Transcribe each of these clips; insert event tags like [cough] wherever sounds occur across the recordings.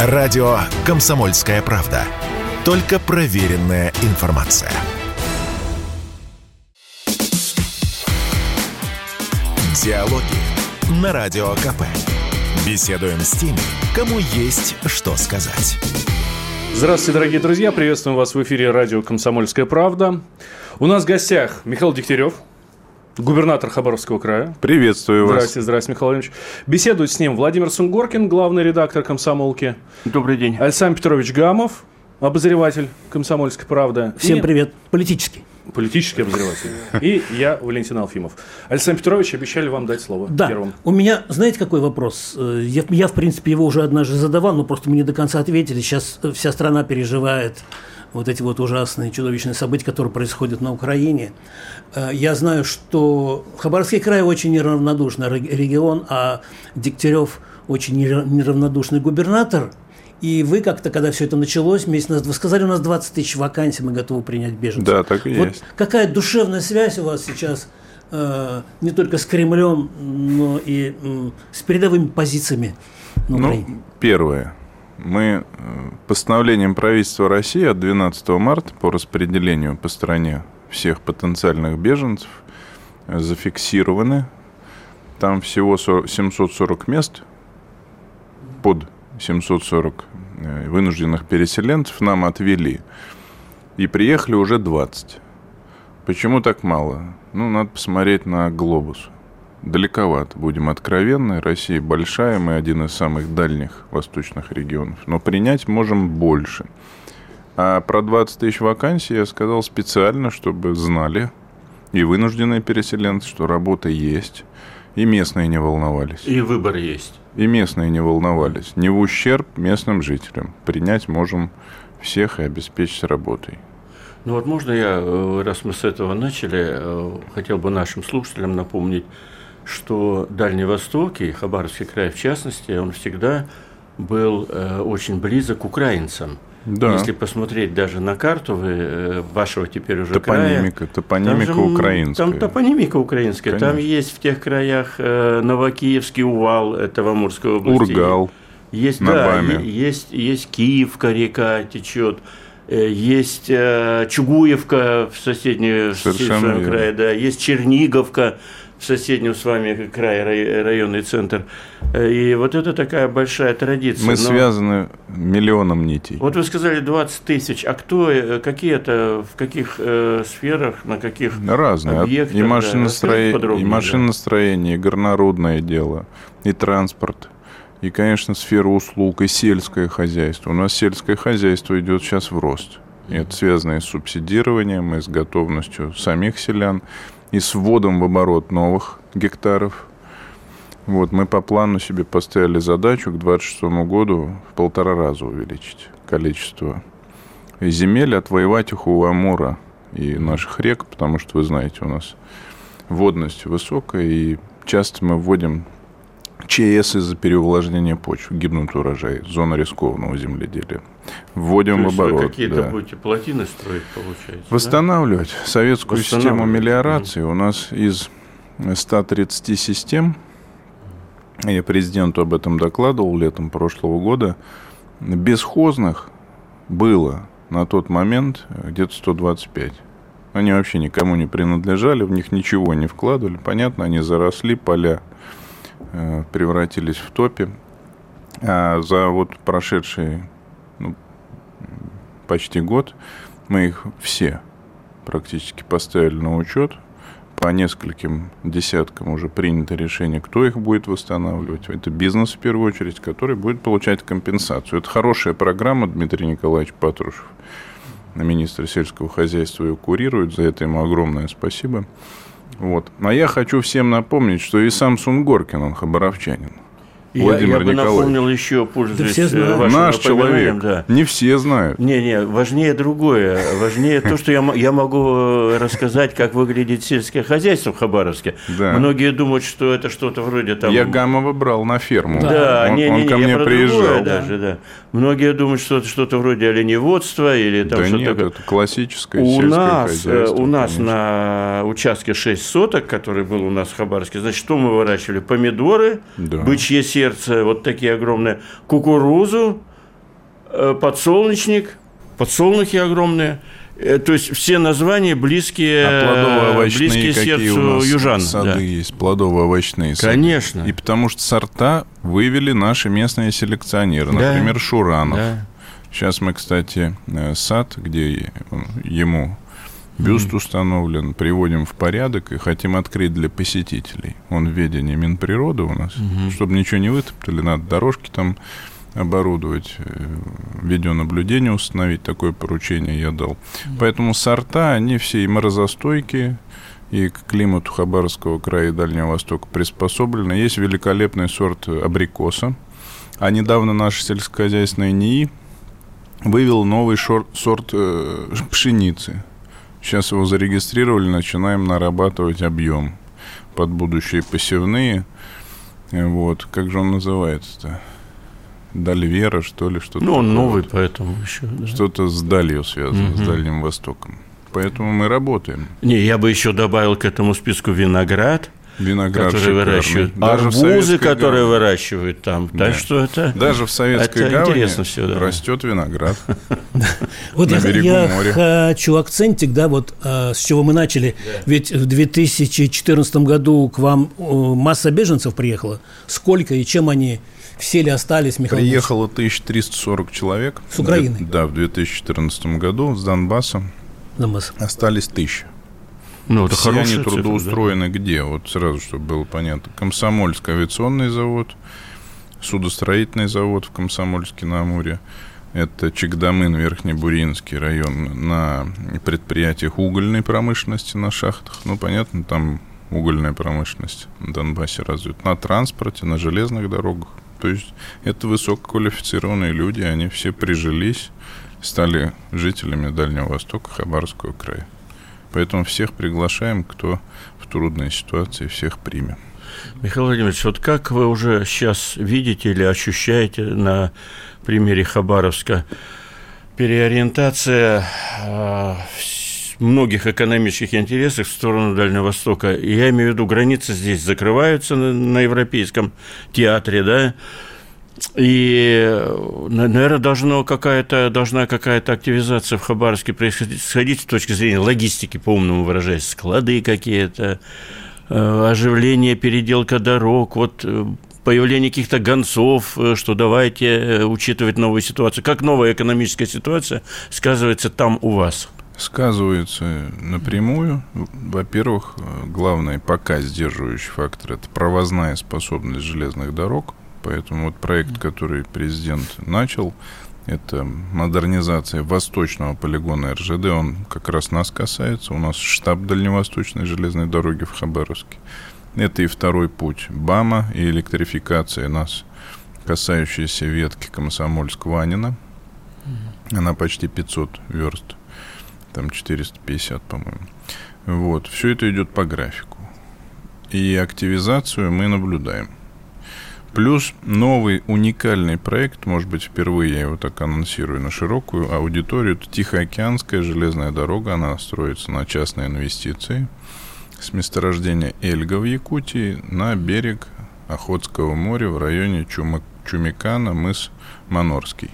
Радио «Комсомольская правда». Только проверенная информация. Диалоги на Радио КП. Беседуем с теми, кому есть что сказать. Здравствуйте, дорогие друзья. Приветствуем вас в эфире радио «Комсомольская правда». У нас в гостях Михаил Дегтярев, губернатор Хабаровского края. Приветствую вас. Здравствуйте, здравствуйте, Михаил Владимирович. Беседует с ним Владимир Сунгоркин, главный редактор «Комсомолки». Добрый день. Александр Петрович Гамов, обозреватель «Комсомольской правды». Всем И- привет. Политический. Политический обозреватель. И я, Валентин Алфимов. Александр Петрович, обещали вам дать слово Да. первым. У меня, знаете, какой вопрос? Э, Я, я, в принципе, его уже однажды задавал, но просто мы не до конца ответили. Сейчас э, вся страна переживает вот эти вот ужасные, чудовищные события, которые происходят на Украине. Э, Я знаю, что Хабаровский край очень неравнодушный ре- регион, а Дегтярев очень нера- неравнодушный губернатор. И вы как-то, когда все это началось, месяц назад, вы сказали, у нас 20 тысяч вакансий, мы готовы принять беженцев. Да, так и Вот есть. какая душевная связь у вас сейчас э, не только с Кремлем, но и м, с передовыми позициями на Украине? Ну, первое. Мы э, постановлением правительства России от 12 марта по распределению по стране всех потенциальных беженцев э, зафиксированы. Там всего со- 740 мест под 740 э, вынужденных переселенцев нам отвели. И приехали уже 20. Почему так мало? Ну, надо посмотреть на глобус. Далековато, будем откровенны. Россия большая, мы один из самых дальних восточных регионов. Но принять можем больше. А про 20 тысяч вакансий я сказал специально, чтобы знали и вынужденные переселенцы, что работа есть. И местные не волновались. И выбор есть. И местные не волновались. Не в ущерб местным жителям. Принять можем всех и обеспечить работой. Ну вот можно я, э, раз мы с этого начали, э, хотел бы нашим слушателям напомнить, что Дальний Восток и Хабаровский край в частности, он всегда был э, очень близок к украинцам. Да. Если посмотреть даже на карту вы, э, вашего теперь уже края, Топонимика, топонимика Там же, украинская. Там топонимика украинская. Там Конечно. есть в тех краях э, Новокиевский увал, это в Амурской области. Ургал. Есть, на да, Баме. есть, есть Киевка река течет, э, есть э, Чугуевка в соседнем, крае, да, есть Черниговка в соседнем с вами крае, рай- районный центр. Э, И вот это такая большая традиция. Мы Но связаны миллионом нитей. Вот вы сказали 20 тысяч, а кто, э, какие это, в каких э, сферах, на каких Разные. Объектах, И да, машиностроение, подробнее, и да. машиностроение, и горнорудное дело, и транспорт, и, конечно, сфера услуг, и сельское хозяйство. У нас сельское хозяйство идет сейчас в рост. И это связано и с субсидированием, и с готовностью самих селян, и с вводом в оборот новых гектаров. Вот, мы по плану себе поставили задачу к 2026 году в полтора раза увеличить количество земель, отвоевать их у Амура и наших рек, потому что, вы знаете, у нас водность высокая, и часто мы вводим ЧС из-за переувлажнения почв, гибнут урожаи, зона рискованного земледелия. Вводим То в оборот. какие-то да. будете плотины строить, получается? да? Восстанавливать советскую систему Восстанавливать, мелиорации. У нас из 130 систем, я президенту об этом докладывал летом прошлого года, бесхозных было на тот момент где-то 125. Они вообще никому не принадлежали, в них ничего не вкладывали. Понятно, они заросли, поля э, превратились в топи. А за вот прошедший ну, почти год мы их все практически поставили на учет. По нескольким десяткам уже принято решение, кто их будет восстанавливать. Это бизнес, в первую очередь, который будет получать компенсацию. Это хорошая программа, Дмитрий Николаевич Патрушев, министр сельского хозяйства, ее курирует. За это ему огромное спасибо. Вот. А я хочу всем напомнить, что и сам Сунгоркин, он хабаровчанин. Я, Владимир я бы Николаевич. напомнил еще, пользуясь все э, знают. вашим Наш человек. Да. Не все знают. Не-не, важнее другое. Важнее то, что я, мо- я могу э, рассказать, как выглядит сельское хозяйство в Хабаровске. Да. Многие думают, что это что-то вроде там... Я Гамова брал на ферму. Да, он, не, он не, не, ко я мне приезжал. даже, да. Многие думают, что это что-то вроде оленеводства или там да что-то нет, такое. это классическое У сельское нас, э, хозяйство. у нас конечно. на участке 6 соток, который был у нас в Хабаровске, значит, что мы выращивали? Помидоры, Да. бычье сердце, вот такие огромные, кукурузу, э, подсолнечник, подсолнухи огромные. Э, то есть все названия близкие, А близкие сердцу южан. сады да. есть, плодово-овощные сады. Конечно. И потому что сорта вывели наши местные селекционеры. Да. Например, Шуранов. Да. Сейчас мы, кстати, э, сад, где ему бюст установлен, приводим в порядок и хотим открыть для посетителей. Он в ведении Минприроды у нас. Чтобы ничего не вытоптали, надо дорожки там оборудовать, э, видеонаблюдение установить, такое поручение я дал. Поэтому сорта, они все и морозостойкие, и к климату Хабаровского края и Дальнего Востока приспособлены. Есть великолепный сорт абрикоса. А недавно наша сельскохозяйственная НИИ вывел новый шор- сорт э, пшеницы. Сейчас его зарегистрировали, начинаем нарабатывать объем под будущие посевные. Э, Вот, как же он называется-то? Дальвера, что ли, что-то. Ну, он новый, вот. поэтому еще. да. Что-то с далью связано, с Мгм. Дальним Востоком. Поэтому мы работаем. Не, я бы еще добавил к этому списку виноград, Виноград который шикарный. выращивают, Даже в арбузы, которые Гавани. выращивают там. Да. Так что это... Даже в Советской Это Гавани интересно всё, да. растет виноград. [laughs] Вот я, хочу акцентик, да, вот а, с чего мы начали. Ведь в 2014 году к вам э, масса беженцев приехала. Сколько и чем они все ли остались, Михаил? Приехало 1340 человек. С Украины? Да, в 2014 году с Донбасса. Донбасс? Остались тысячи. Ну, это Все они цифра, трудоустроены где? Вот сразу, чтобы было понятно. Комсомольский авиационный завод, судостроительный завод в Комсомольске на Амуре. Это Чегдамын, Верхнебуринский район. На предприятиях угольной промышленности, на шахтах. Ну, понятно, там угольная промышленность на Донбассе развита. На транспорте, на железных дорогах. То есть это высококвалифицированные люди, они все прижились, стали жителями Дальнего Востока, Хабаровского края. Поэтому всех приглашаем, кто в трудной ситуации, всех примем. Михаил Владимирович, вот как вы уже сейчас видите или ощущаете на примере Хабаровска переориентация а, многих экономических интересов в сторону Дальнего Востока. Я имею в виду, границы здесь закрываются на, на европейском театре, да, и, наверное, должно какая-то, должна какая-то активизация в Хабаровске происходить с точки зрения логистики, по-умному выражаясь, склады какие-то, э, оживление, переделка дорог, вот э, появление каких-то гонцов, э, что давайте э, учитывать новую ситуацию. Как новая экономическая ситуация сказывается там у вас? Сказывается напрямую. Во-первых, э, главный пока сдерживающий фактор – это провозная способность железных дорог. Поэтому вот проект, который президент начал, это модернизация восточного полигона РЖД, он как раз нас касается. У нас штаб Дальневосточной железной дороги в Хабаровске. Это и второй путь БАМа, и электрификация нас, касающаяся ветки Комсомольск-Ванина. Она почти 500 верст, там 450, по-моему. Вот, все это идет по графику. И активизацию мы наблюдаем. Плюс новый уникальный проект, может быть, впервые я его так анонсирую на широкую аудиторию, это Тихоокеанская железная дорога, она строится на частные инвестиции с месторождения Эльга в Якутии на берег Охотского моря в районе Чума- Чумикана, мыс Манорский.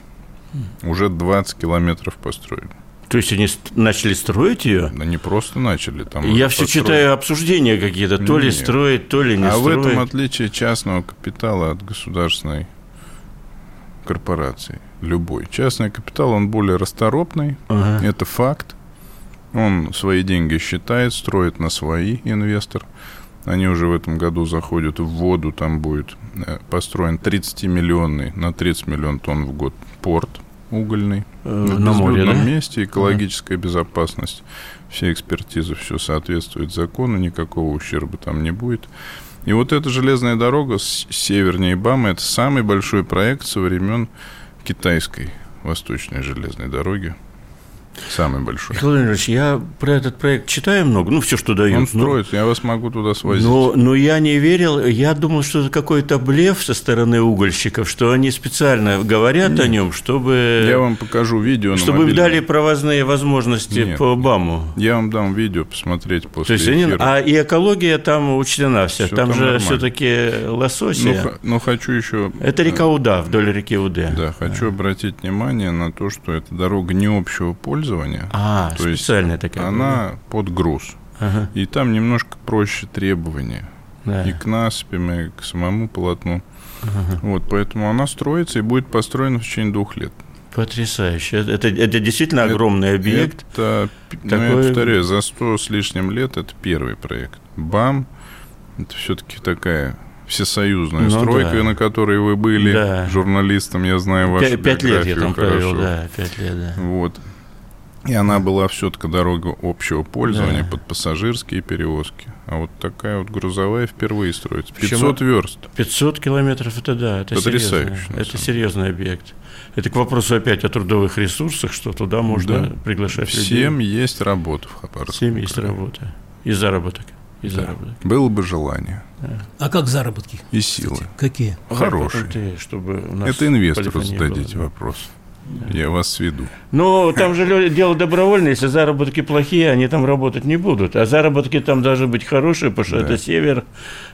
Уже 20 километров построен. То есть они начали строить ее? Да не просто начали. Там Я все построили. читаю обсуждения какие-то, то ли строить, то ли не а строить. в этом отличие частного капитала от государственной корпорации. Любой. Частный капитал, он более расторопный. Ага. Это факт. Он свои деньги считает, строит на свои инвестор. Они уже в этом году заходят в воду. Там будет э, построен 30-миллионный на 30 миллион тонн в год порт угольный. Э, на море, да? месте, экологическая безопасность, все экспертизы, все соответствует закону, никакого ущерба там не будет. И вот эта железная дорога с севернее Бама, это самый большой проект со времен китайской восточной железной дороги. Самый большой. Михаил Владимирович, я про этот проект читаю много, ну, все, что дают. Он но- строится, я вас могу туда свозить. Но, но я не верил, я думал, что это какой-то блеф со стороны угольщиков, что они специально говорят о нем, чтобы, я вам покажу видео чтобы им мобильном. дали провозные возможности Нет. по БАМу. Я вам дам видео посмотреть То после есть они, а и экология там учтена вся, Всё там, там же нормально. все-таки ну, лососия. х- ну, хочу еще... это река Уда, вдоль реки Уды. Да, хочу обратить внимание на то, что это дорога не общего пользования. А, То есть специальная такая. Она под груз. Ага, И там немножко проще требования. да. И к насыпям, и к самому полотну. Вот, поэтому она строится и будет построена в течение двух лет. Потрясающе. Это, это действительно Это- огромный объект. Это, п- ну, я повторяю, за сто с лишним лет это первый проект. БАМ – это все-таки такая всесоюзная Ну стройка, да. на которой вы были Да. журналистом, я знаю вашу Пя- Пять лет я там хорошо. провел, да, пять лет, да. Вот. И она была все-таки дорога общего пользования Да. под пассажирские перевозки. А вот такая вот грузовая впервые строится. Причем 500 верст. 500 километров это да, это Потрясающе, серьезно. на Это серьезный объект. Это к вопросу опять о трудовых ресурсах, что туда можно Да. приглашать Всем людей. есть работа в Хабаровске. Всем есть работа. И заработок. И Да. заработок. Было бы желание А как заработки? и силы. Какие? Хорошие. Ты, чтобы у нас Это инвестору зададите была. вопрос. Я вас сведу. Ну, там же дело добровольное, если заработки плохие, они там работать не будут. А заработки там должны быть хорошие, потому что Да. это север,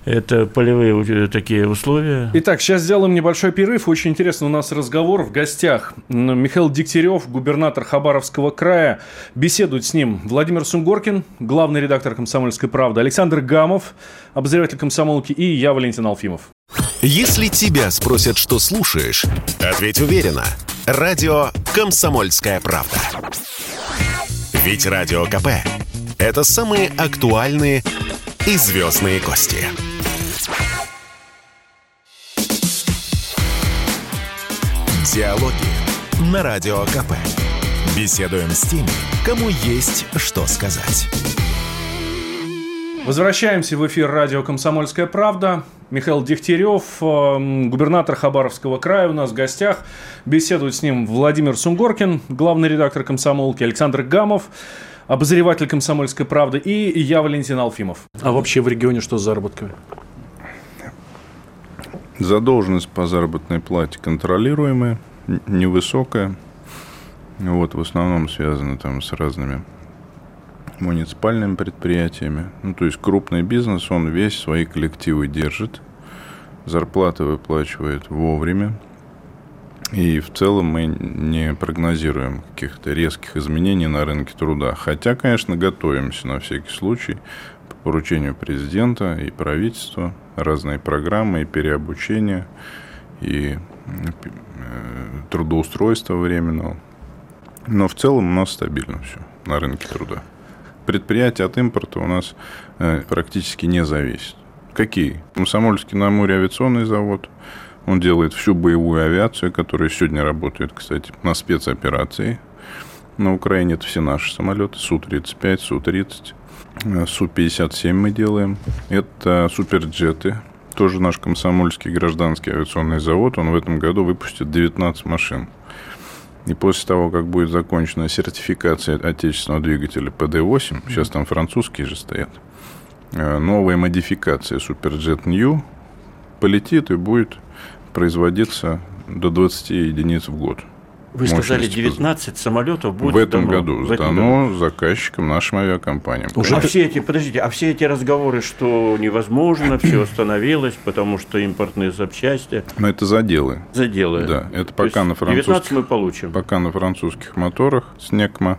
это полевые такие условия. Итак, сейчас сделаем небольшой перерыв. Очень интересно у нас разговор. В гостях Михаил Дегтярев, губернатор Хабаровского края. Беседует с ним Владимир Сунгоркин, главный редактор «Комсомольской правды», Александр Гамов, обозреватель комсомолки, и я, Валентин Алфимов. Если тебя спросят, что слушаешь, ответь уверенно. Радио «Комсомольская правда». Ведь Радио КП – это самые актуальные и звездные гости. Диалоги на Радио КП. Беседуем с теми, кому есть что сказать. Возвращаемся в эфир радио «Комсомольская правда». Михаил Дегтярев, эм, губернатор Хабаровского края у нас в гостях. Беседует с ним Владимир Сунгоркин, главный редактор «Комсомолки», Александр Гамов, обозреватель «Комсомольской правды» и я, Валентин Алфимов. А вообще в регионе что с заработками? Задолженность по заработной плате контролируемая, невысокая. Вот, в основном связана там с разными муниципальными предприятиями. Ну, то есть крупный бизнес, он весь свои коллективы держит, зарплаты выплачивает вовремя. И в целом мы не прогнозируем каких-то резких изменений на рынке труда. Хотя, конечно, готовимся на всякий случай по поручению президента и правительства. Разные программы и переобучения, и э, трудоустройства временного. Но в целом у нас стабильно все на рынке труда. Предприятия от импорта у нас э, практически не зависят. Какие? Комсомольский на море авиационный завод. Он делает всю боевую авиацию, которая сегодня работает, кстати, на спецоперации. На Украине это все наши самолеты. Су-35, Су-30, э, Су-57 мы делаем. Это суперджеты. Тоже наш комсомольский гражданский авиационный завод. Он в этом году выпустит 19 машин. И после того, как будет закончена сертификация отечественного двигателя ПД-8, сейчас там французские же стоят, э, новая модификация Superjet New полетит и будет производиться до 20 единиц в год. Вы сказали, Мощности 19 самолетов будет в этом сдано. году В этом сдано году. заказчикам, нашим авиакомпаниям. Уже А все эти, подождите, а все эти разговоры, что невозможно, все [clears throat] остановилось, потому что импортные запчасти Но это заделы. заделы. Да, это То пока на 19 французских мы получим. пока на французских моторах с НЕКМА.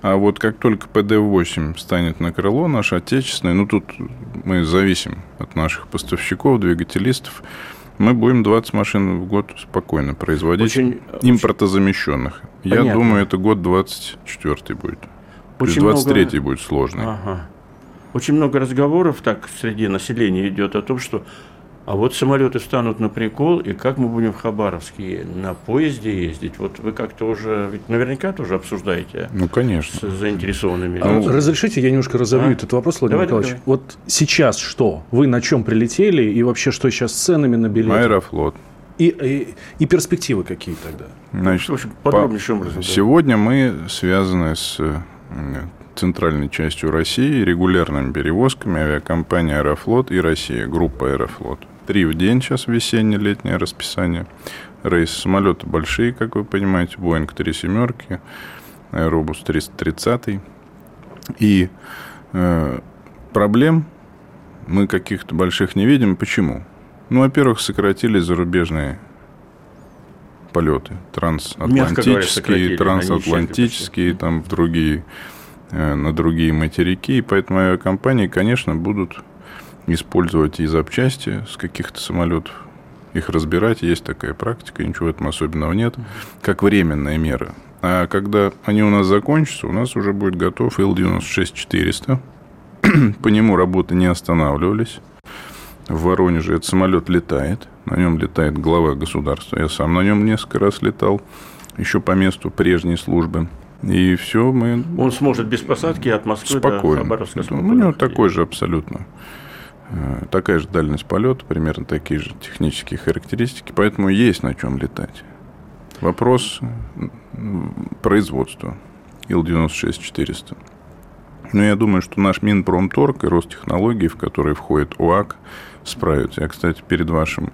А вот как только ПД-8 встанет на крыло, наш отечественный, ну тут мы зависим от наших поставщиков, двигателистов, мы будем 20 машин в год спокойно производить, Очень- импортозамещенных. Я Понятно. думаю, это год 24 будет. Очень много- 23 будет сложный. Ага. Очень много разговоров так среди населения идет о том, что а вот самолеты встанут на прикол, и как мы будем в Хабаровске на поезде ездить? Вот вы как-то уже, ведь наверняка тоже обсуждаете Ну, конечно. с заинтересованными А людьми. Разрешите, я немножко разовью А? этот вопрос, Владимир Давай, давай, Николаевич. Вот сейчас что? Вы на чем прилетели и вообще что сейчас с ценами на билеты? Аэрофлот. и, и, и перспективы какие тогда? Значит, в общем, подробнейшим образом. Сегодня да. мы связаны с центральной частью России регулярными перевозками авиакомпании «Аэрофлот» и «Россия», группа «Аэрофлот». Три в день сейчас весенне-летнее расписание. Рейсы самолеты большие, как вы понимаете, Боинг 3 семерки, Аэробус 330. И э, проблем мы каких-то больших не видим. Почему? Ну, во-первых, сократились зарубежные полеты. Трансатлантические, трансатлантические, там в другие, э, на другие материки. И поэтому авиакомпании, конечно, будут использовать и запчасти с каких-то самолетов, их разбирать. Есть такая практика, ничего этом особенного нет, как временная мера. А когда они у нас закончатся, у нас уже будет готов Ил-96-400. [clears throat] По нему работы не останавливались. В Воронеже этот самолет летает. На нем летает глава государства. Я сам на нем несколько раз летал. Еще по месту прежней службы. И все, мы... Он сможет без посадки от Москвы Спокойно. до Хабаровска. У него такой же абсолютно. Э, такая же дальность полета, примерно такие же технические характеристики. Поэтому есть на чем летать. Вопрос производства Ил-96-400. Но я думаю, что наш Минпромторг и Ростехнологии, в которые входит УАК, справится. Я, кстати, перед вашим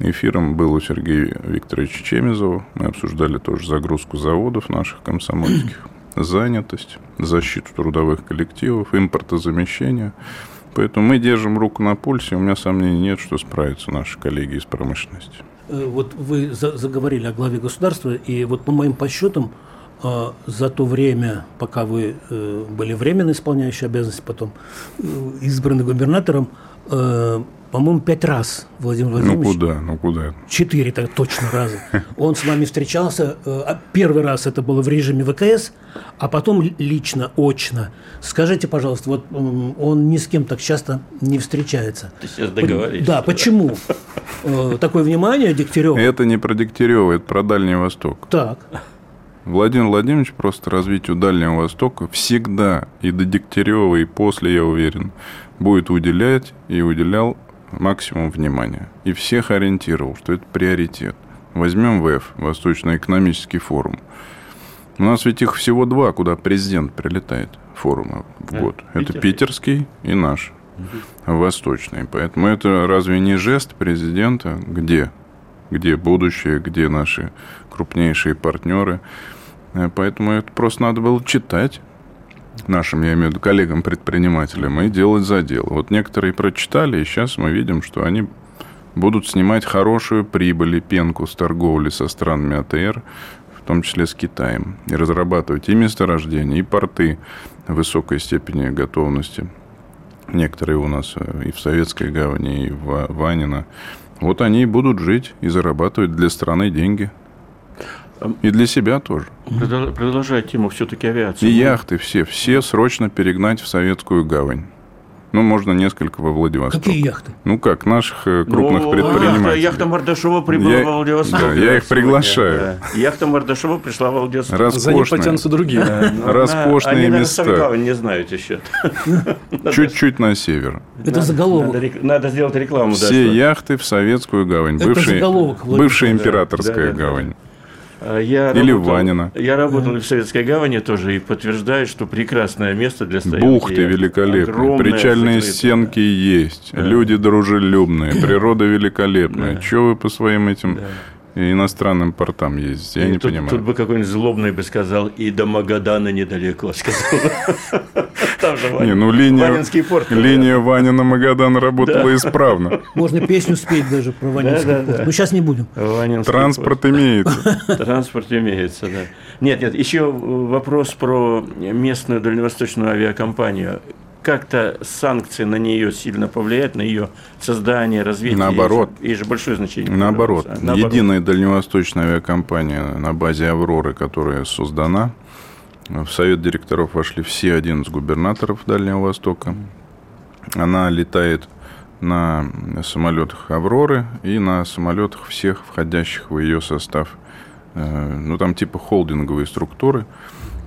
эфиром был у Сергея Викторовича Чемизова. Мы обсуждали тоже загрузку заводов наших комсомольских, занятость, защиту трудовых коллективов, импортозамещение. Поэтому мы держим руку на пульсе. У меня сомнений нет, что справятся наши коллеги из промышленности. Э, вот вы заговорили о главе государства, и вот по моим подсчетам, а, за то время, пока вы э, были временно исполняющие обязанности, потом э, избраны губернатором, э, по-моему, пять раз Владимир ну, Владимирович. Ну куда, ну куда? Четыре так точно раза. [laughs] Он с вами встречался. А первый раз это было в режиме ВКС, а потом лично, очно. Скажите, пожалуйста, вот он ни с кем так часто не встречается. Ты сейчас договоришься. Да, почему? [laughs] Такое внимание Дегтярева. Это не про Дегтярева, это про Дальний Восток. Так. Владимир Владимирович просто развитию Дальнего Востока всегда и до Дегтярева, и после, я уверен, будет уделять и уделял максимум внимания. И всех ориентировал, что это приоритет. Возьмем ВЭФ, Восточно-экономический форум. У нас ведь их всего два, куда президент прилетает форума в год. А, это питерский и наш, угу. восточный. Поэтому это разве не жест президента? Где? Где будущее, где наши крупнейшие партнеры? Э, поэтому это просто надо было читать нашим, я имею в виду, коллегам-предпринимателям и делать за дело. Вот некоторые прочитали, и сейчас мы видим, что они будут снимать хорошую прибыль и пенку с торговли со странами АТР, в том числе с Китаем, и разрабатывать и месторождения, и порты высокой степени готовности. Некоторые у нас э, и в Советской гавани, и в Ванина. Вот они и будут жить и зарабатывать для страны деньги. И для себя тоже. Продолжая тему все-таки авиации. И яхты все, все срочно перегнать в советскую гавань. Ну, можно несколько во Владивосток. Какие яхты? Ну, как, наших э, крупных ну, предпринимателей. Яхта, яхта Мордашова прибыла я, во Владивосток. Да, я их приглашаю. Да. Яхта Мордашова пришла во Владивосток. Роскошные. За ней потянутся другие. Ну, Роскошные Они, места. не знают еще. [laughs] Чуть-чуть на север. Это заголовок. Надо сделать рекламу. Все яхты в советскую гавань. Бывшая императорская гавань. А, я Или работал, Ванина. Я работал в Советской гавани тоже и подтверждаю, что прекрасное место для стоянки. Бухты великолепные, причальные стенки есть, да. люди дружелюбные, природа великолепная. Да. Чего вы по своим этим да и иностранным портам ездить. Я и не тут, понимаю. Тут бы какой-нибудь злобный бы сказал, и до Магадана недалеко, [laughs] сказал. Там же не, ну, линия, порт. Линия Ванина Магадан работала исправно. [laughs] Можно песню спеть даже про Ванинский порт. Ну, сейчас не будем. Транспорт имеется. [laughs] Транспорт имеется, да. Нет, нет, еще вопрос про местную дальневосточную авиакомпанию как-то санкции на нее сильно повлияют, на ее создание, развитие? Наоборот. Ей же большое значение. Наоборот. Наоборот. Единая дальневосточная авиакомпания на базе «Авроры», которая создана, в совет директоров вошли все 11 губернаторов Дальнего Востока. Она летает на самолетах «Авроры» и на самолетах всех входящих в ее состав. Э, ну, там типа холдинговые структуры –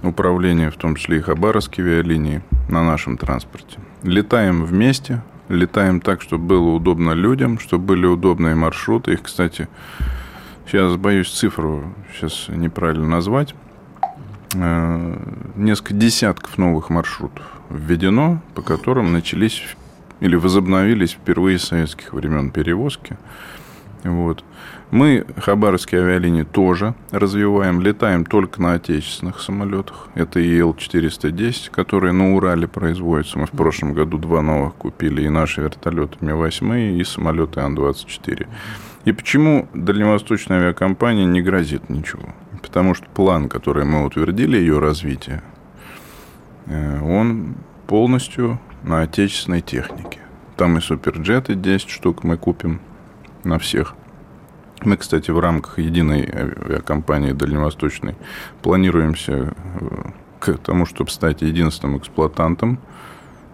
управления, в том числе и Хабаровские авиалинии, на нашем транспорте. Летаем вместе, летаем так, чтобы было удобно людям, чтобы были удобные маршруты. Их, кстати, сейчас боюсь цифру сейчас неправильно назвать. Э, несколько десятков новых маршрутов введено, по которым начались или возобновились впервые с советских времен перевозки. Вот. Мы Хабаровские авиалинии тоже развиваем, летаем только на отечественных самолетах. Это ИЛ-410, которые на Урале производятся. Мы в прошлом году два новых купили, и наши вертолеты Ми-8, и самолеты Ан-24. И почему дальневосточная авиакомпания не грозит ничего? Потому что план, который мы утвердили, ее развитие, э, он полностью на отечественной технике. Там и суперджеты 10 штук мы купим на всех мы, кстати, в рамках единой авиакомпании дальневосточной планируемся э, к тому, чтобы стать единственным эксплуатантом.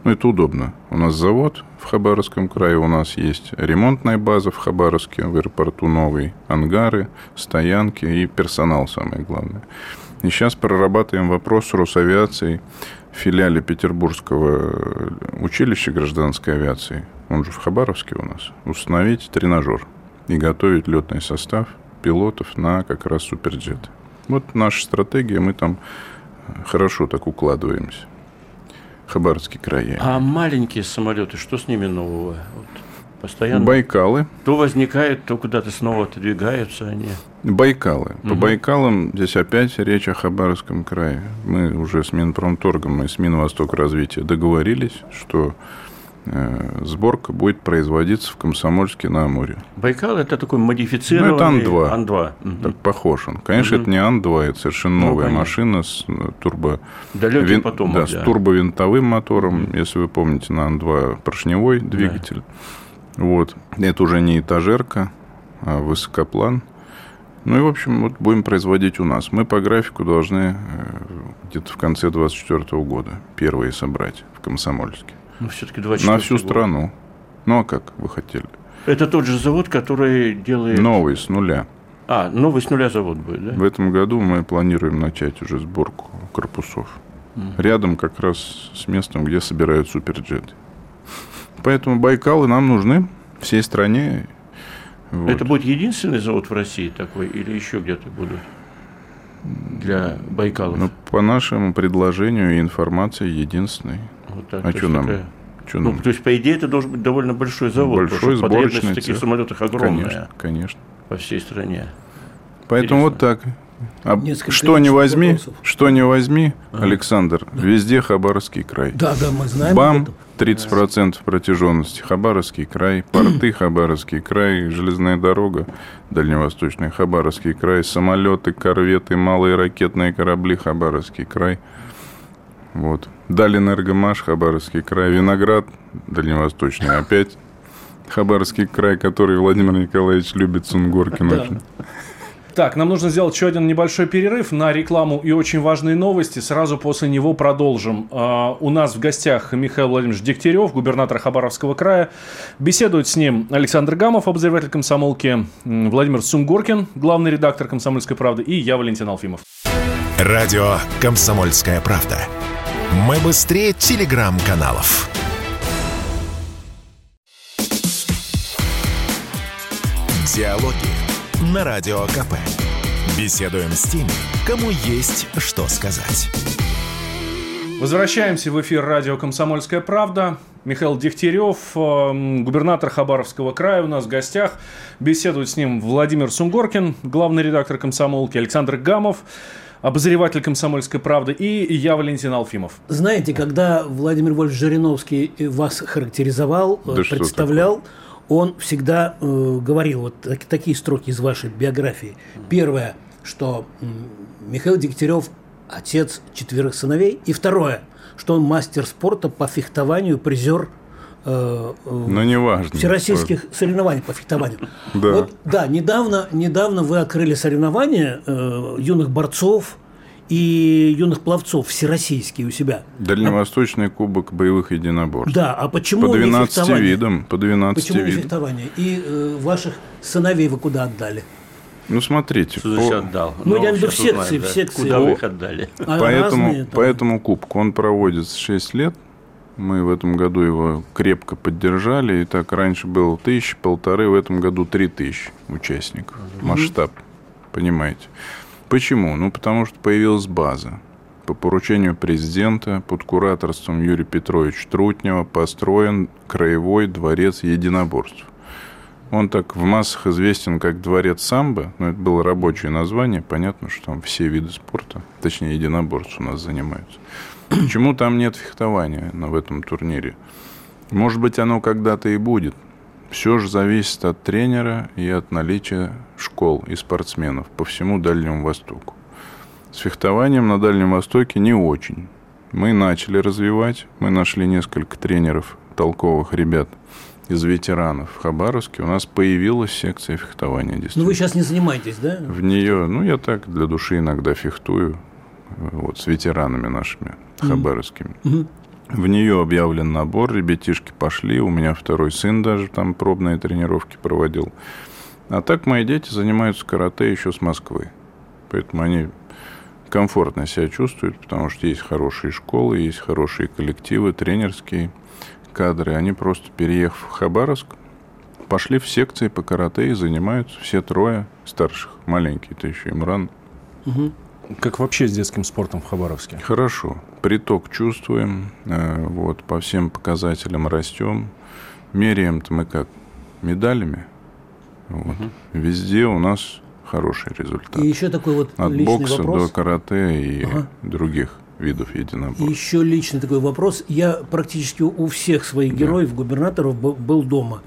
Ну, это удобно. У нас завод в Хабаровском крае, у нас есть ремонтная база в Хабаровске, в аэропорту новый, ангары, стоянки и персонал, самое главное. И сейчас прорабатываем вопрос с Росавиацией в филиале Петербургского училища гражданской авиации, он же в Хабаровске у нас, установить тренажер – и готовить летный состав пилотов на как раз суперджеты. Вот наша стратегия, мы там хорошо так укладываемся. Хабаровский край. А маленькие самолеты, что с ними нового? Вот постоянно. Байкалы. То возникает, то куда-то снова отодвигаются они. Байкалы. По угу. Байкалам здесь опять речь о Хабаровском крае. Мы уже с Минпромторгом и с Минвосток развития договорились, что Э, сборка будет производиться в Комсомольске на Амуре. Байкал это такой модифицированный... Ну, это Ан-2. Ан-2. Так похож он. Конечно, угу. это не Ан-2, это совершенно ну, новая понятно. машина с э, турбо... Далекий Вин... потом, да, да, с турбовинтовым мотором. Угу. Если вы помните, на Ан-2 поршневой двигатель. Да. Вот. Это уже не этажерка, а высокоплан. Ну и, в общем, вот будем производить у нас. Мы по графику должны э, где-то в конце 2024 года первые собрать в Комсомольске. Ну, все-таки 24 На всю год. страну. Ну, а как вы хотели? Это тот же завод, который делает... Новый, с нуля. А, новый с нуля завод будет, да? В этом году мы планируем начать уже сборку корпусов. Mm. Рядом как раз с местом, где собирают суперджеты. Поэтому Байкалы нам нужны всей стране. Вот. Это будет единственный завод в России такой или еще где-то будут? Для Байкалов? Ну, по нашему предложению и информации единственный. Вот так. А что нам? Такая... Что ну, нам? то есть, по идее, это должен быть довольно большой завод. Большой сборочный в таких цех. самолетах огромная. Конечно, конечно. По всей стране. Поэтому Интересно. вот так. А что не возьми, вопросов. что не возьми, а. Александр, да. везде Хабаровский край. Да, да, мы знаем. Бам, 30% протяженности. Хабаровский край, порты [clears throat] Хабаровский край, железная дорога Дальневосточный Хабаровский край, самолеты, корветы, малые ракетные корабли Хабаровский край. Вот. Далинергомаш, Хабаровский край, Виноград, Дальневосточный, опять Хабаровский край, который Владимир Николаевич любит, Сунгоркин да. очень. Так, нам нужно сделать еще один небольшой перерыв на рекламу и очень важные новости. Сразу после него продолжим. Uh, у нас в гостях Михаил Владимирович Дегтярев, губернатор Хабаровского края. Беседует с ним Александр Гамов, обозреватель комсомолки, Владимир Сунгоркин, главный редактор «Комсомольской правды» и я, Валентин Алфимов. Радио «Комсомольская правда». Мы быстрее телеграм-каналов. Диалоги на Радио КП. Беседуем с теми, кому есть что сказать. Возвращаемся в эфир радио «Комсомольская правда». Михаил Дегтярев, эм, губернатор Хабаровского края у нас в гостях. Беседует с ним Владимир Сунгоркин, главный редактор «Комсомолки», Александр Гамов, обозреватель «Комсомольской правды», и я, Валентин Алфимов. Знаете, когда Владимир Вольфович Жириновский вас характеризовал, да представлял, он всегда э, говорил вот так, такие строки из вашей биографии. Первое, что Михаил Дегтярев – отец четверых сыновей. И второе, что он мастер спорта по фехтованию, призер э, ну, неважно. всероссийских вот. соревнований по фехтованию. [laughs] Да. Вот, да, недавно, недавно вы открыли соревнования э, юных борцов и юных пловцов всероссийские у себя. Дальневосточный а, кубок боевых единоборств. Да, а почему по 12 видам, по 12 почему видам. фехтование? И э, ваших сыновей вы куда отдали? Ну, смотрите. Что по... отдал? Ну, я имею в секции, в секции. Куда вы их отдали? А по, этому, по этому кубку он проводится 6 лет Мы в этом году его крепко поддержали. И так раньше было тысячи, полторы, в этом году три тысячи участников. Масштаб, понимаете. Почему? Ну, потому что появилась база. По поручению президента под кураторством Юрия Петровича Трутнева построен краевой дворец единоборств. Он так в массах известен как дворец самбо, но это было рабочее название. Понятно, что там все виды спорта, точнее единоборств у нас занимаются. Почему там нет фехтования в этом турнире? Может быть, оно когда-то и будет. Все же зависит от тренера и от наличия школ и спортсменов по всему Дальнему Востоку. С фехтованием на Дальнем Востоке не очень. Мы начали развивать, мы нашли несколько тренеров, толковых ребят из ветеранов в Хабаровске. У нас появилась секция фехтования. Ну, вы сейчас не занимаетесь, да? В нее, ну, я так для души иногда фехтую, вот, с ветеранами нашими хабаровскими. Mm-hmm. В нее объявлен набор, ребятишки пошли, у меня второй сын даже там пробные тренировки проводил. А так мои дети занимаются карате еще с Москвы. Поэтому они комфортно себя чувствуют, потому что есть хорошие школы, есть хорошие коллективы, тренерские кадры. Они просто, переехав в Хабаровск, пошли в секции по карате и занимаются все трое старших. Маленький-то еще Имран. Угу. Как вообще с детским спортом в Хабаровске? Хорошо. Приток чувствуем. Э, вот, по всем показателям растем. Меряем-то мы как? Медалями. Вот. Угу. Везде у нас хороший результат. И еще такой вот От бокса вопрос. до карате и ага. других видов единоборств. Еще личный такой вопрос. Я практически у всех своих героев, да. губернаторов был дома.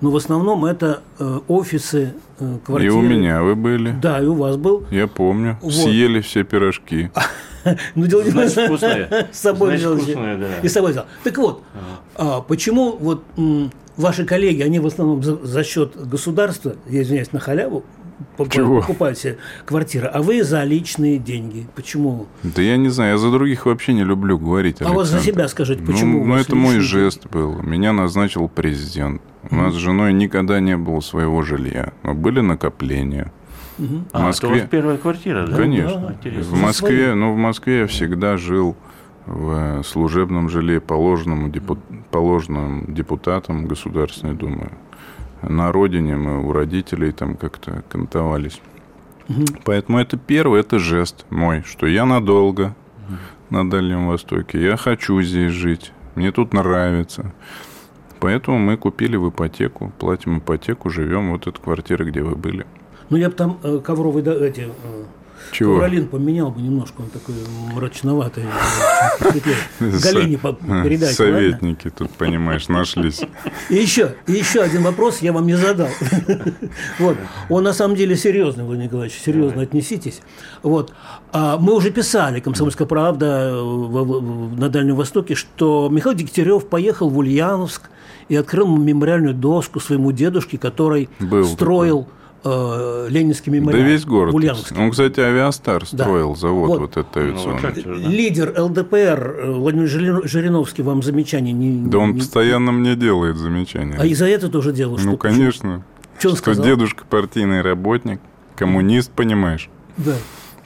Но в основном это э, офисы, э, квартиры. И у меня вы были. Да, и у вас был. Я помню. Вот. Съели все пирожки. [laughs] [laughs] Ну, дело не Значит, вкусные. [laughs] С собой Значит, взял. вкусные, да. И с собой взял. Так вот, а, почему вот ваши коллеги, они в основном за, за счет государства, я извиняюсь, на халяву, Чего? покупают себе квартиры, а вы за личные деньги. Почему? Да я не знаю, я за других вообще не люблю говорить. А вот за Александр. себя скажите, почему? Ну, у ну вас это мой личные жест был. Меня назначил президент. У нас с женой никогда не было своего жилья. Но были накопления. А, В это у Москве... вас первая квартира, да? Конечно. Интересно. В Москве, ну, в Москве я всегда жил в служебном жилье, положенному, депу- положенным депутатом Государственной Думы. На родине мы у родителей там как-то кантовались. Поэтому это первый, это жест мой, что я надолго на Дальнем Востоке. Я хочу здесь жить. Мне тут нравится. Поэтому мы купили в ипотеку, платим ипотеку, живем. Вот эта квартира, где вы были. Ну, я бы там э, ковровый, да, эти, э, Чего? ковролин поменял бы немножко, он такой мрачноватый. э. [laughs] Галине по- передайте, ладно? Советники тут, понимаешь, нашлись. И еще, и еще один вопрос я вам не задал. [laughs] Вот. Он на самом деле серьезный, Владимир Николаевич, серьезно отнеситесь. Вот. А мы уже писали, «Комсомольская правда» на Дальнем Востоке, что Михаил Дегтярев поехал в Ульяновск и открыл мемориальную доску своему дедушке, который Был строил э, Ленинский Да мемориал весь город. в Ульяновске. Он, кстати, авиастар Да. строил, завод Вот. вот, этот Ну, авиационный. же, да. Лидер ЛДПР э, Владимир Жири- Жириновский вам замечаний не... Да он не- постоянно мне делает замечания. А и за это тоже делал ну, конечно. Что он Что сказал? дедушка партийный работник, коммунист, понимаешь. Да.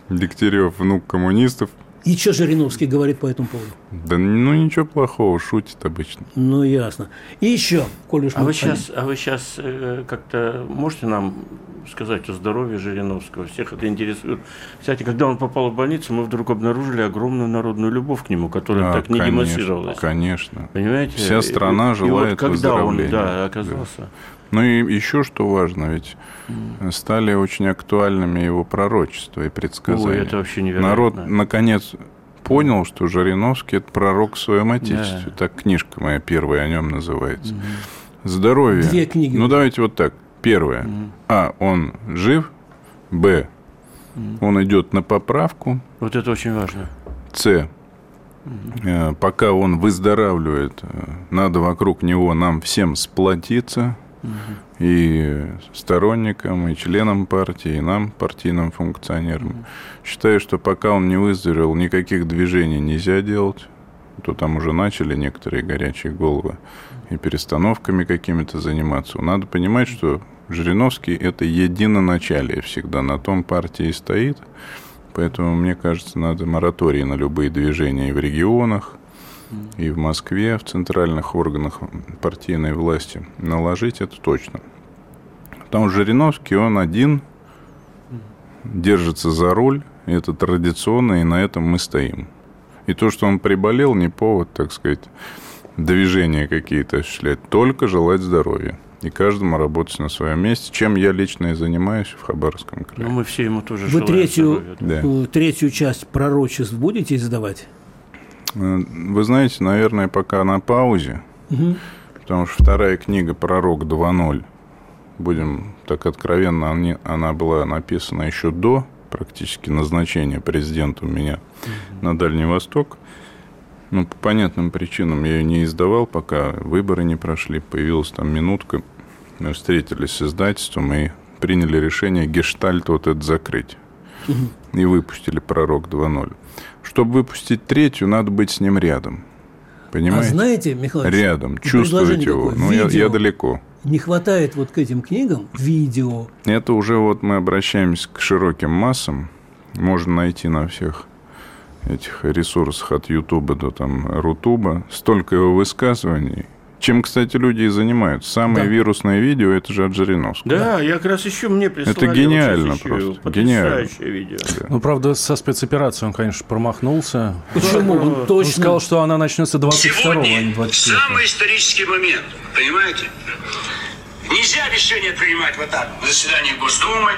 Дегтярев, внук коммунистов. И что Жириновский говорит по этому поводу? Да ну ничего плохого, шутит обычно. Ну, ясно. И еще, коль уж А мы вы сейчас, а вы сейчас как-то можете нам сказать о здоровье Жириновского? Всех это интересует. Кстати, когда он попал в больницу, мы вдруг обнаружили огромную народную любовь к нему, которая А, так не конечно, демонстрировалась. Конечно. Понимаете? Вся страна И- и желает вот когда он да, оказался. Ну и еще что важно, ведь стали очень актуальными его пророчества и предсказания. Ой, это вообще невероятно. Народ наконец понял, что Жириновский это пророк в своем отечестве. Да. Так книжка моя первая о нем называется. Здоровье. Две книги. Ну давайте вот так. Первое. А. Он жив. Б. Он идет на поправку. Вот это очень важно. С. Э, Пока он выздоравливает, э, надо вокруг него нам всем сплотиться. И сторонникам, и членам партии, и нам, партийным функционерам. Считаю, что пока он не выздоровел, никаких движений нельзя делать. То там уже начали некоторые горячие головы и перестановками какими-то заниматься. Надо понимать, что Жириновский – это единоначалие всегда. На том партии стоит. Поэтому, мне кажется, надо мораторий на любые движения и в регионах, и в Москве, в центральных органах партийной власти наложить, это точно. Потому что Жириновский, он один держится за руль, это традиционно, и на этом мы стоим. И то, что он приболел, не повод, так сказать, движения какие-то осуществлять, только желать здоровья. И каждому работать на своем месте, чем я лично и занимаюсь в Хабаровском крае. Ну, мы все ему тоже Вы третью, Да. э, третью часть пророчеств будете издавать? Э, Вы знаете, наверное, пока на паузе, потому что вторая книга «Пророк 2.0», будем так откровенно, она была написана еще до практически назначения президента у меня на Дальний Восток. Ну, по понятным причинам я ее не издавал, пока выборы не прошли. Появилась там минутка. Мы встретились с издательством и приняли решение гештальт вот этот закрыть. И выпустили «Пророк 2.0». Чтобы выпустить третью, надо быть с ним рядом. Понимаете? А знаете, Михаил Рядом, чувствовать его. такое, Ну, я, я далеко. Не хватает вот к этим книгам видео. Это уже вот мы обращаемся к широким массам. Можно найти на всех этих ресурсах от Ютуба до там Рутуба столько его высказываний. Чем, кстати, люди и занимаются. Самые Да. вирусные видео это же от Жириновского. Да, я как раз еще мне прислали. Это гениально вот просто, Потрясающее гениально. видео. Ну, правда, со спецоперацией он, конечно, промахнулся. Почему? Он Он точно... сказал, что она начнется 22 а не Сегодня 24 самый исторический момент, понимаете? Нельзя решение принимать вот так, в заседании Госдумы.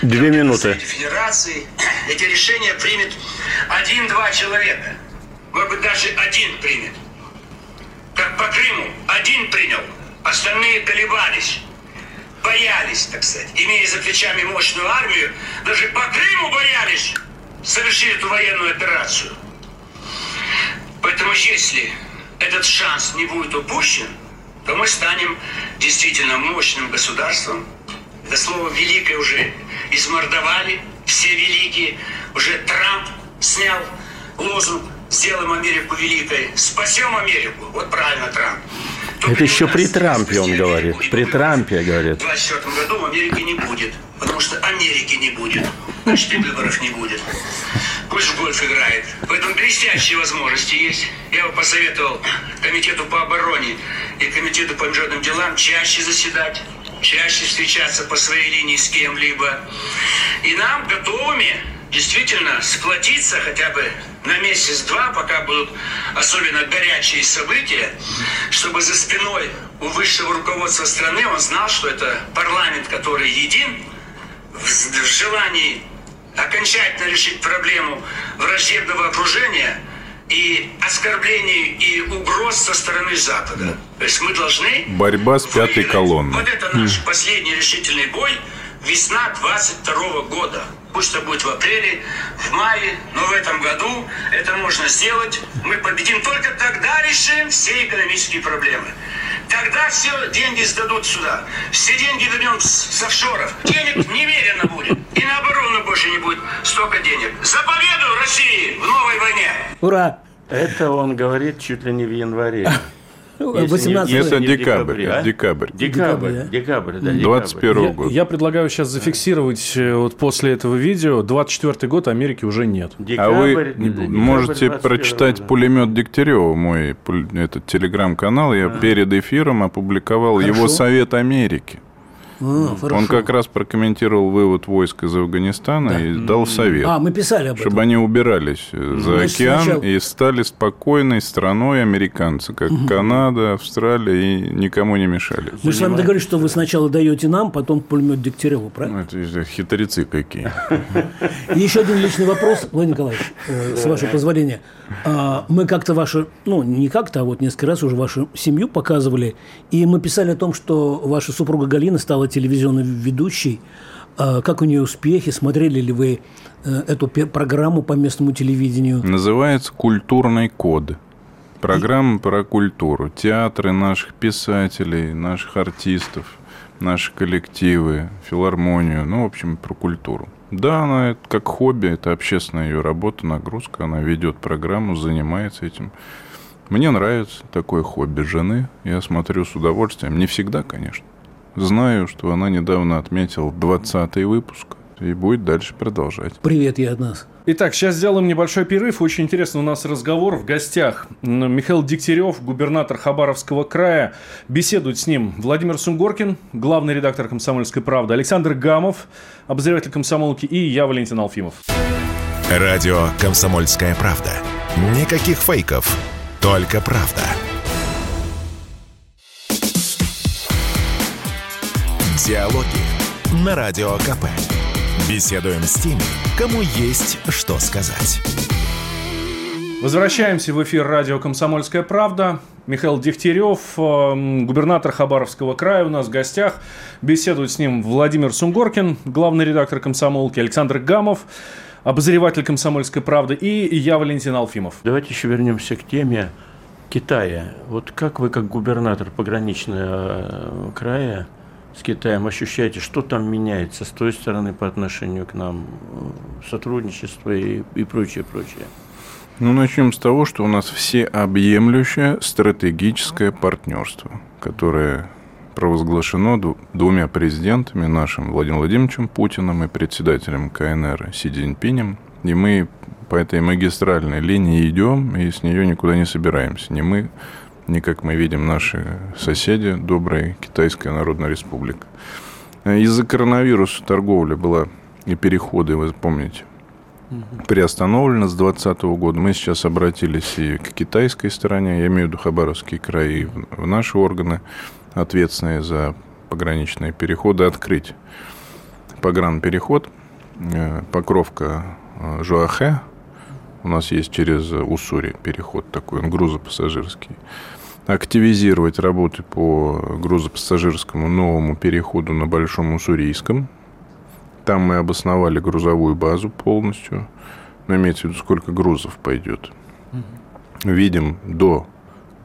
Две в минуты. Федерации. Эти решения примет один-два человека. Может быть, даже один примет. Как по Крыму, один принял, остальные колебались. Боялись, так сказать. Имея за плечами мощную армию, даже по Крыму боялись совершить эту военную операцию. Поэтому если этот шанс не будет упущен, то мы станем действительно мощным государством. Это слово «великое» уже измордовали, все великие. Уже Трамп снял лозунг «Сделаем Америку великой, спасем Америку». Вот правильно, Трамп. Только Это еще при Трампе он говорит. Америку, При Трампе говорит. В 24 году Америки не будет, потому что Америки не будет. Значит, и выборов не будет. Пусть в гольф играет. Поэтому блестящие возможности есть. Я бы посоветовал Комитету по обороне и Комитету по международным делам чаще заседать, чаще встречаться по своей линии с кем-либо. И нам готовыми действительно сплотиться хотя бы на месяц-два, пока будут особенно горячие события, чтобы за спиной у высшего руководства страны он знал, что это парламент, который един в, в желании окончательно решить проблему враждебного окружения и оскорблений и угроз со стороны Запада. То есть мы должны... Борьба с пятой колонной. Вот это наш последний решительный бой. Весна 22 года. Пусть это будет в апреле, в мае, но в этом году это можно сделать. Мы победим только тогда решим все экономические проблемы. Тогда все деньги сдадут сюда. Все деньги вернем с, офшоров. Денег немерено будет. И на оборону больше не будет столько денег. За победу России в новой войне! Ура! Это он говорит чуть ли не в январе. [laughs] Если не- 18 если Это не в декабрь, декабре, это а? декабрь. Декабрь, да? декабрь, да, декабрь. 21 Я, года. я предлагаю сейчас зафиксировать э, вот после этого видео 24 год Америки уже нет. А Декабрь, вы да, декабрь можете 21 прочитать пулемет Дегтярева, мой этот телеграм-канал. Я перед эфиром опубликовал Хорошо. его Совет Америки. А, хорошо. Он как раз прокомментировал вывод войск из Афганистана и дал совет. А, мы писали об этом. Чтобы они убирались за Значит, океан сначала- и стали спокойной страной американцы, как Канада, Австралия, и никому не мешали. Мы с вами договорились, что вы сначала даете нам, потом пулемет Дегтяреву, правильно? Ну, Это хитрецы какие. [laughs] И еще один личный вопрос, Владимир Николаевич, э, с вашего позволения. А, Мы как-то вашу, ну, не как-то, а вот несколько раз уже вашу семью показывали, и мы писали о том, что ваша супруга Галина стала телевизионной ведущей. А, Как у нее успехи? Смотрели ли вы э, эту программу по местному телевидению? Называется «Культурный код». Программа про культуру. Театры наших писателей, наших артистов, наши коллективы, филармонию. Ну, в общем, про культуру. Да, она как хобби, это общественная ее работа, нагрузка. Она ведет программу, занимается этим. Мне нравится такое хобби жены. Я смотрю с удовольствием. Не всегда, конечно. Знаю, что она недавно отметила 20-й выпуск и будет дальше продолжать. Привет и от нас. Итак, сейчас сделаем небольшой перерыв. Очень интересно у нас разговор в гостях. Михаил Дегтярев, губернатор Хабаровского края. Беседует с ним Владимир Сунгоркин, главный редактор «Комсомольской правды», Александр Гамов, обозреватель комсомолки, и я, Валентин Алфимов. Радио «Комсомольская правда». Никаких фейков, только правда. Диалоги на Радио КП. Беседуем с теми, кому есть что сказать. Возвращаемся в эфир радио «Комсомольская правда». Михаил Дегтярев, э, губернатор Хабаровского края у нас в гостях. Беседует с ним Владимир Сунгоркин, главный редактор «Комсомолки», Александр Гамов, обозреватель «Комсомольской правды» и я, Валентин Алфимов. Давайте еще вернемся к теме Китая. Вот как вы, как губернатор пограничного э, края, с Китаем ощущаете, что там меняется с той стороны по отношению к нам, э, сотрудничество и, и прочее, прочее? Ну, начнем с того, что у нас всеобъемлющее стратегическое партнерство, которое провозглашено двумя президентами, нашим Владимиром Владимировичем Путиным и председателем КНР Си Цзиньпинем. И мы по этой магистральной линии идем, и с нее никуда не собираемся. Не мы, не как мы видим наши соседи, добрая Китайская Народная Республика. Из-за коронавируса торговля была и переходы, вы помните, приостановлена с 2020 года. Мы сейчас обратились и к китайской стороне, я имею в виду Хабаровский край, и в наши органы, ответственные за пограничные переходы, открыть погранпереход, э, покровка э, Жуахе, у нас есть через Уссури переход такой, он грузопассажирский. Активизировать работы по грузопассажирскому новому переходу на Большом Уссурийском. Там мы обосновали грузовую базу полностью. Но имеется в виду, сколько грузов пойдет. Видим до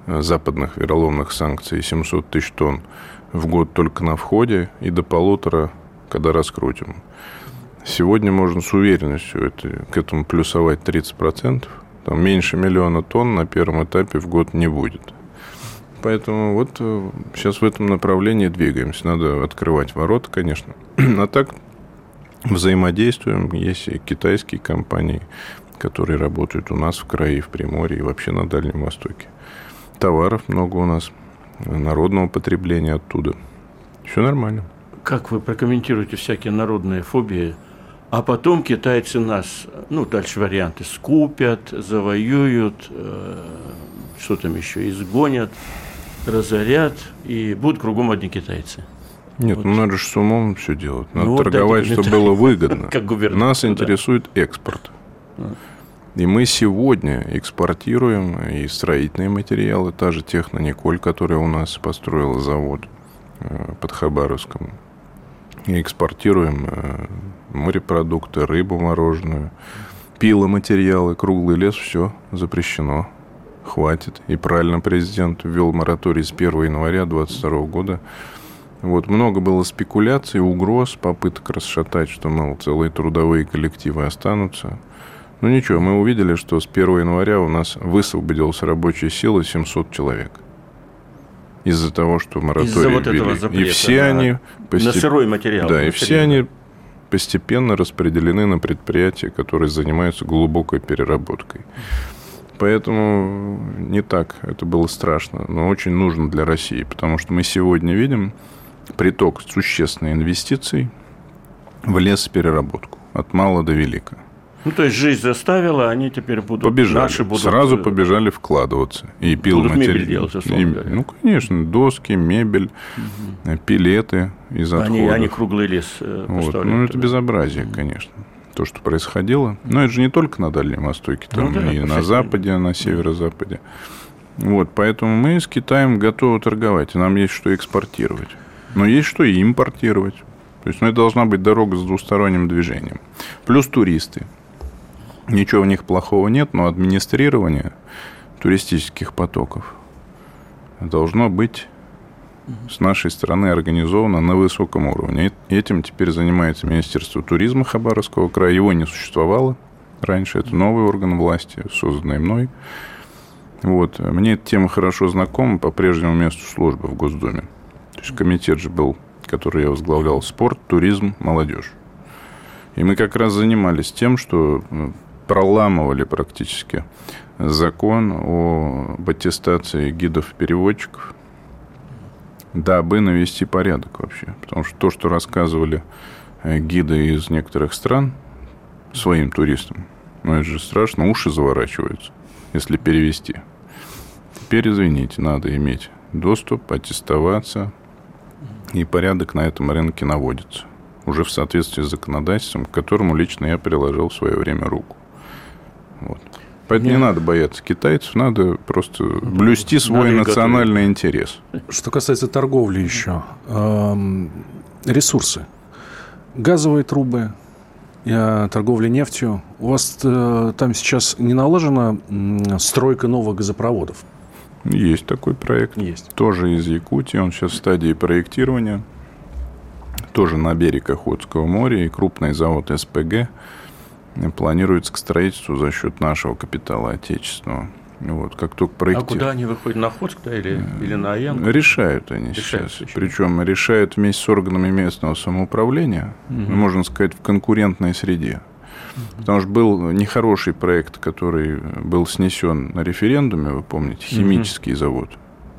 западных вероломных санкций 700 тысяч тонн в год только на входе и до полутора, когда раскрутим. Сегодня можно с уверенностью это, к этому плюсовать 30%. Там меньше миллиона тонн на первом этапе в год не будет. Поэтому вот сейчас э, в этом направлении двигаемся. Надо открывать ворота, конечно. [clears throat] А так взаимодействуем. Есть и китайские компании, которые работают у нас в крае, в Приморье и вообще на Дальнем Востоке. Товаров много у нас, народного потребления оттуда. Все нормально. Как вы прокомментируете всякие народные фобии? А потом китайцы нас, ну, дальше варианты, скупят, завоюют, э, что там еще, изгонят, разорят, и будут кругом одни китайцы. Нет, вот. ну надо же с умом все делать. Надо ну, торговать, вот чтобы было [laughs] выгодно. как Нас ну, интересует да. экспорт. И мы сегодня экспортируем и строительные материалы, та же Технониколь, которая у нас построила завод э, под Хабаровском. И экспортируем э, морепродукты, рыбу мороженую, пиломатериалы, круглый лес, все запрещено. Хватит. И правильно президент ввел мораторий с 1 января 2022 года. Вот, много было спекуляций, угроз, попыток расшатать, что, мол, целые трудовые коллективы останутся. Ну ничего, мы увидели, что с 1 января у нас высвободилась рабочая сила 700 человек. Из-за того, что мораторий Из-за вот ввели. Запрета, и все да. они... Постеп... На сырой материал. Да, и все они постепенно распределены на предприятия, которые занимаются глубокой переработкой. Поэтому не так это было страшно, но очень нужно для России, потому что мы сегодня видим приток существенных инвестиций в лесопереработку от мала до велика. Ну, то есть жизнь заставила, они теперь будут побежали. наши будут... Сразу побежали вкладываться. И пил будут матери... мебель делать, и, Ну, конечно, доски, мебель, угу. пилеты из отходов. Они, они круглый лес э, вот. Ну, это безобразие, конечно. То, что происходило. Но это же не только на Дальнем Востоке, там ну, да, и на Западе, на Северо-Западе. Вот, поэтому мы с Китаем готовы торговать, и нам есть что экспортировать. Но есть что и импортировать. То есть, ну, это должна быть дорога с двусторонним движением. Плюс туристы. Ничего в них плохого нет, но администрирование туристических потоков должно быть с нашей стороны организовано на высоком уровне. Этим теперь занимается Министерство туризма Хабаровского края. Его не существовало раньше. Это новый орган власти, созданный мной. Вот. Мне эта тема хорошо знакома по прежнему месту службы в Госдуме. То есть комитет же был, который я возглавлял, спорт, туризм, молодежь. И мы как раз занимались тем, что э, проламывали практически закон о аттестации гидов-переводчиков, дабы навести порядок вообще. Потому что то, что рассказывали э, гиды из некоторых стран своим туристам, ну это же страшно, уши заворачиваются, если перевести. Теперь, извините, надо иметь доступ, аттестоваться, и порядок на этом рынке наводится. Уже в соответствии с законодательством, к которому лично я приложил в свое время руку. Вот. Поэтому не надо бояться китайцев, надо просто блюсти свой надо национальный интерес. Что касается торговли еще, эм, ресурсы, газовые трубы, торговля нефтью. У вас э, там сейчас не налажена стройка новых газопроводов? Есть такой проект. Есть. Тоже из Якутии. Он сейчас в стадии проектирования. Тоже на берег Охотского моря. И крупный завод СПГ планируется к строительству за счет нашего капитала отечественного. Вот, как только проектируют. А куда они выходят? На Охотск да, или, или на Аян? Решают они решают сейчас. Еще. Причем решают вместе с органами местного самоуправления, угу. можно сказать, в конкурентной среде. Угу. Потому что был нехороший проект, который был снесен на референдуме, вы помните, химический угу. завод.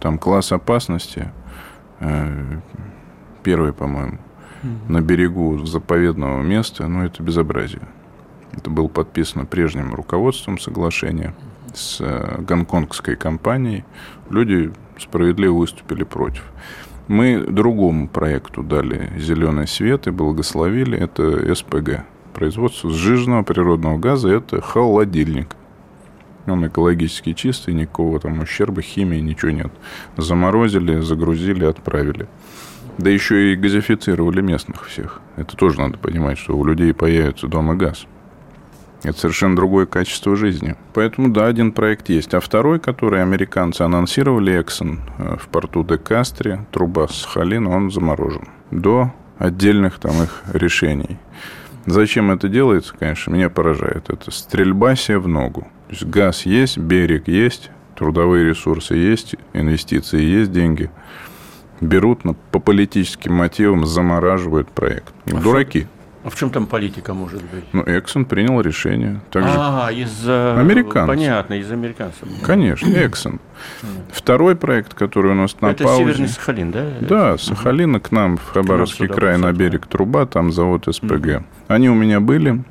Там класс опасности, э, первый, по-моему, угу. на берегу заповедного места, ну, это безобразие. Это было подписано прежним руководством соглашения с э, гонконгской компанией. Люди справедливо выступили против. Мы другому проекту дали зеленый свет и благословили. Это СПГ. Производство сжиженного природного газа – это холодильник. Он экологически чистый, никакого там ущерба, химии, ничего нет. Заморозили, загрузили, отправили. Да еще и газифицировали местных всех. Это тоже надо понимать, что у людей появится дома газ. Это совершенно другое качество жизни. Поэтому, да, один проект есть. А второй, который американцы анонсировали, Exxon, э, в порту де Кастре, труба с Халина, он заморожен. До отдельных там их решений. Зачем это делается, конечно, меня поражает. Это стрельба себе в ногу. То есть газ есть, берег есть, трудовые ресурсы есть, инвестиции есть, деньги. Берут по политическим мотивам, замораживают проект. А Дураки. А в чем там политика может быть? Ну, Эксон принял решение. Также... А, из-за... Американцев. Понятно, из американцев. Конечно, Эксон. Второй проект, который у нас на Это паузе... Северный Сахалин, да? Да, Сахалина к нам в Хабаровский край на берег труба, там завод СПГ. Они у меня были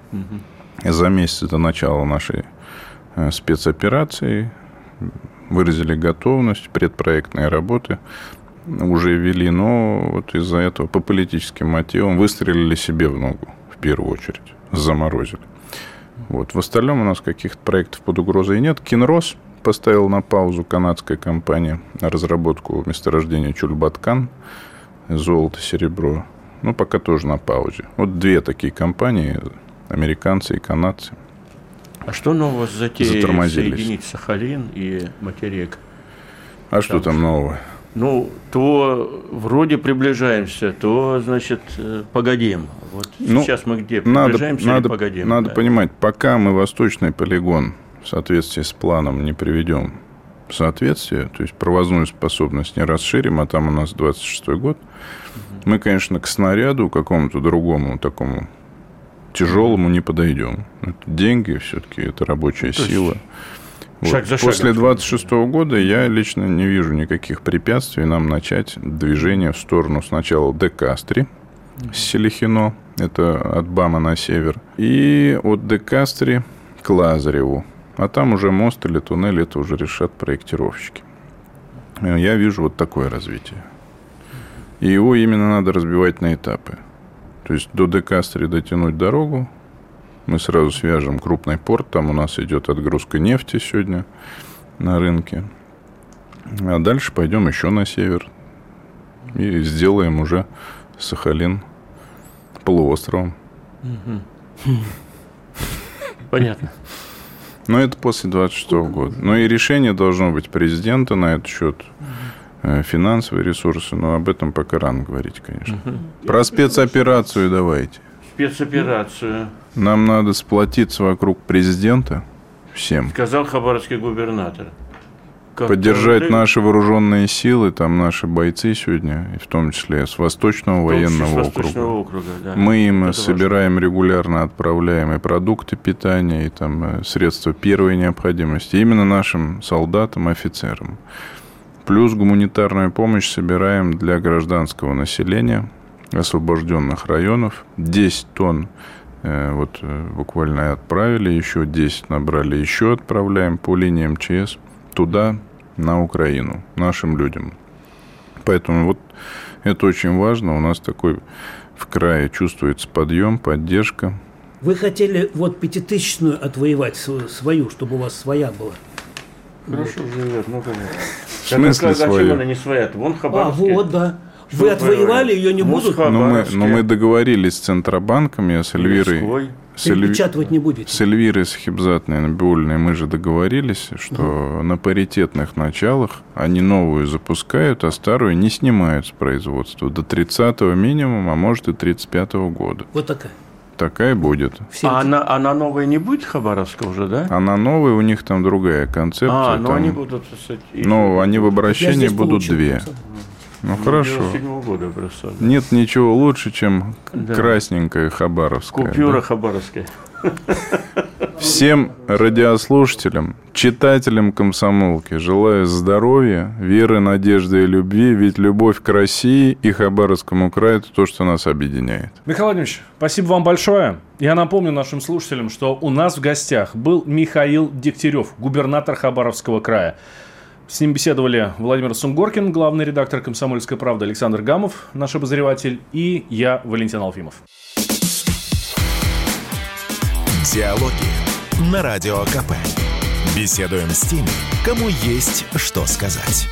за месяц до начала нашей э, спецоперации. Выразили готовность, предпроектные работы уже вели, но вот из-за этого по политическим мотивам выстрелили себе в ногу в первую очередь, заморозили. Вот. В остальном у нас каких-то проектов под угрозой нет. Кинрос поставил на паузу канадская компания разработку месторождения Чульбаткан, золото, серебро. Ну, пока тоже на паузе. Вот две такие компании, американцы и канадцы. А что нового с затеей соединить Сахалин и материк? А там что там нового? Ну, то вроде приближаемся, то, значит, э, погодим. Вот ну, сейчас мы где? Приближаемся надо, или погодим? Надо да. понимать, пока мы восточный полигон в соответствии с планом не приведем в соответствие, то есть провозную способность не расширим, а там у нас 26 год, угу. мы, конечно, к снаряду какому-то другому такому тяжелому не подойдем. Это деньги все-таки, это рабочая ну, сила. Есть Шаг за После 26 года я лично не вижу никаких препятствий нам начать движение в сторону сначала Декастри, Селихино, это от Бама на север, и от Декастри к Лазареву. А там уже мост или туннель, это уже решат проектировщики. Я вижу вот такое развитие. И его именно надо разбивать на этапы. То есть до Декастри дотянуть дорогу, мы сразу свяжем крупный порт, там у нас идет отгрузка нефти сегодня на рынке. А дальше пойдем еще на север и сделаем уже Сахалин полуостровом. [laughs] Понятно. Но это после 26 года. Но и решение должно быть президента на этот счет. Э, финансовые ресурсы, но об этом пока рано говорить, конечно. Про спецоперацию давайте спецоперацию. Нам надо сплотиться вокруг президента всем. Сказал хабаровский губернатор. поддержать Которые- наши вооруженные силы, там наши бойцы сегодня, и в том числе с Восточного том числе с военного Восточного округа. округа, да. Мы им Это важно. собираем регулярно, отправляем и продукты питания, и там э, средства первой необходимости. Именно нашим солдатам, офицерам. Плюс гуманитарную помощь собираем для гражданского населения освобожденных районов. 10 тонн э, вот э, буквально отправили, еще 10 набрали, еще отправляем по линии МЧС туда, на Украину, нашим людям. Поэтому вот это очень важно. У нас такой в крае чувствуется подъем, поддержка. Вы хотели вот пятитысячную отвоевать свою, чтобы у вас своя была. Хорошо живет, ну конечно. В смысле Зачем свою? она не своя? Вон А, Хабаровский. вот, да. Вы отвоевали, ее не будут Москва. Но мы, Хабаровске. но мы договорились с Центробанком, я с Эльвирой... С, Эльви- перепечатывать не будете. с Эльвирой Сахибзатной Набиульной мы же договорились, что на паритетных началах они новую запускают, а старую не снимают с производства до 30-го минимума, а может и 35-го года. Вот такая. Такая будет. Все А она, она новая не будет Хабаровска уже, да? А на новой у них там другая концепция. А, но там- они будут... так сказать, и- Ну, они в обращении будут получил, две. сам. Ну, Ну, хорошо. 97-го года просто. Нет ничего лучше, чем Да. красненькая хабаровская. Купюра да? Хабаровская. Всем радиослушателям, читателям комсомолки желаю здоровья, веры, надежды и любви, ведь любовь к России и Хабаровскому краю – это то, что нас объединяет. Михаил Владимирович, спасибо вам большое. Я напомню нашим слушателям, что у нас в гостях был Михаил Дегтярев, губернатор Хабаровского края. С ним беседовали Владимир Сунгоркин, главный редактор «Комсомольской правды», Александр Гамов, наш обозреватель, и я, Валентин Алфимов. Диалоги на Радио КП. Беседуем с теми, кому есть что сказать.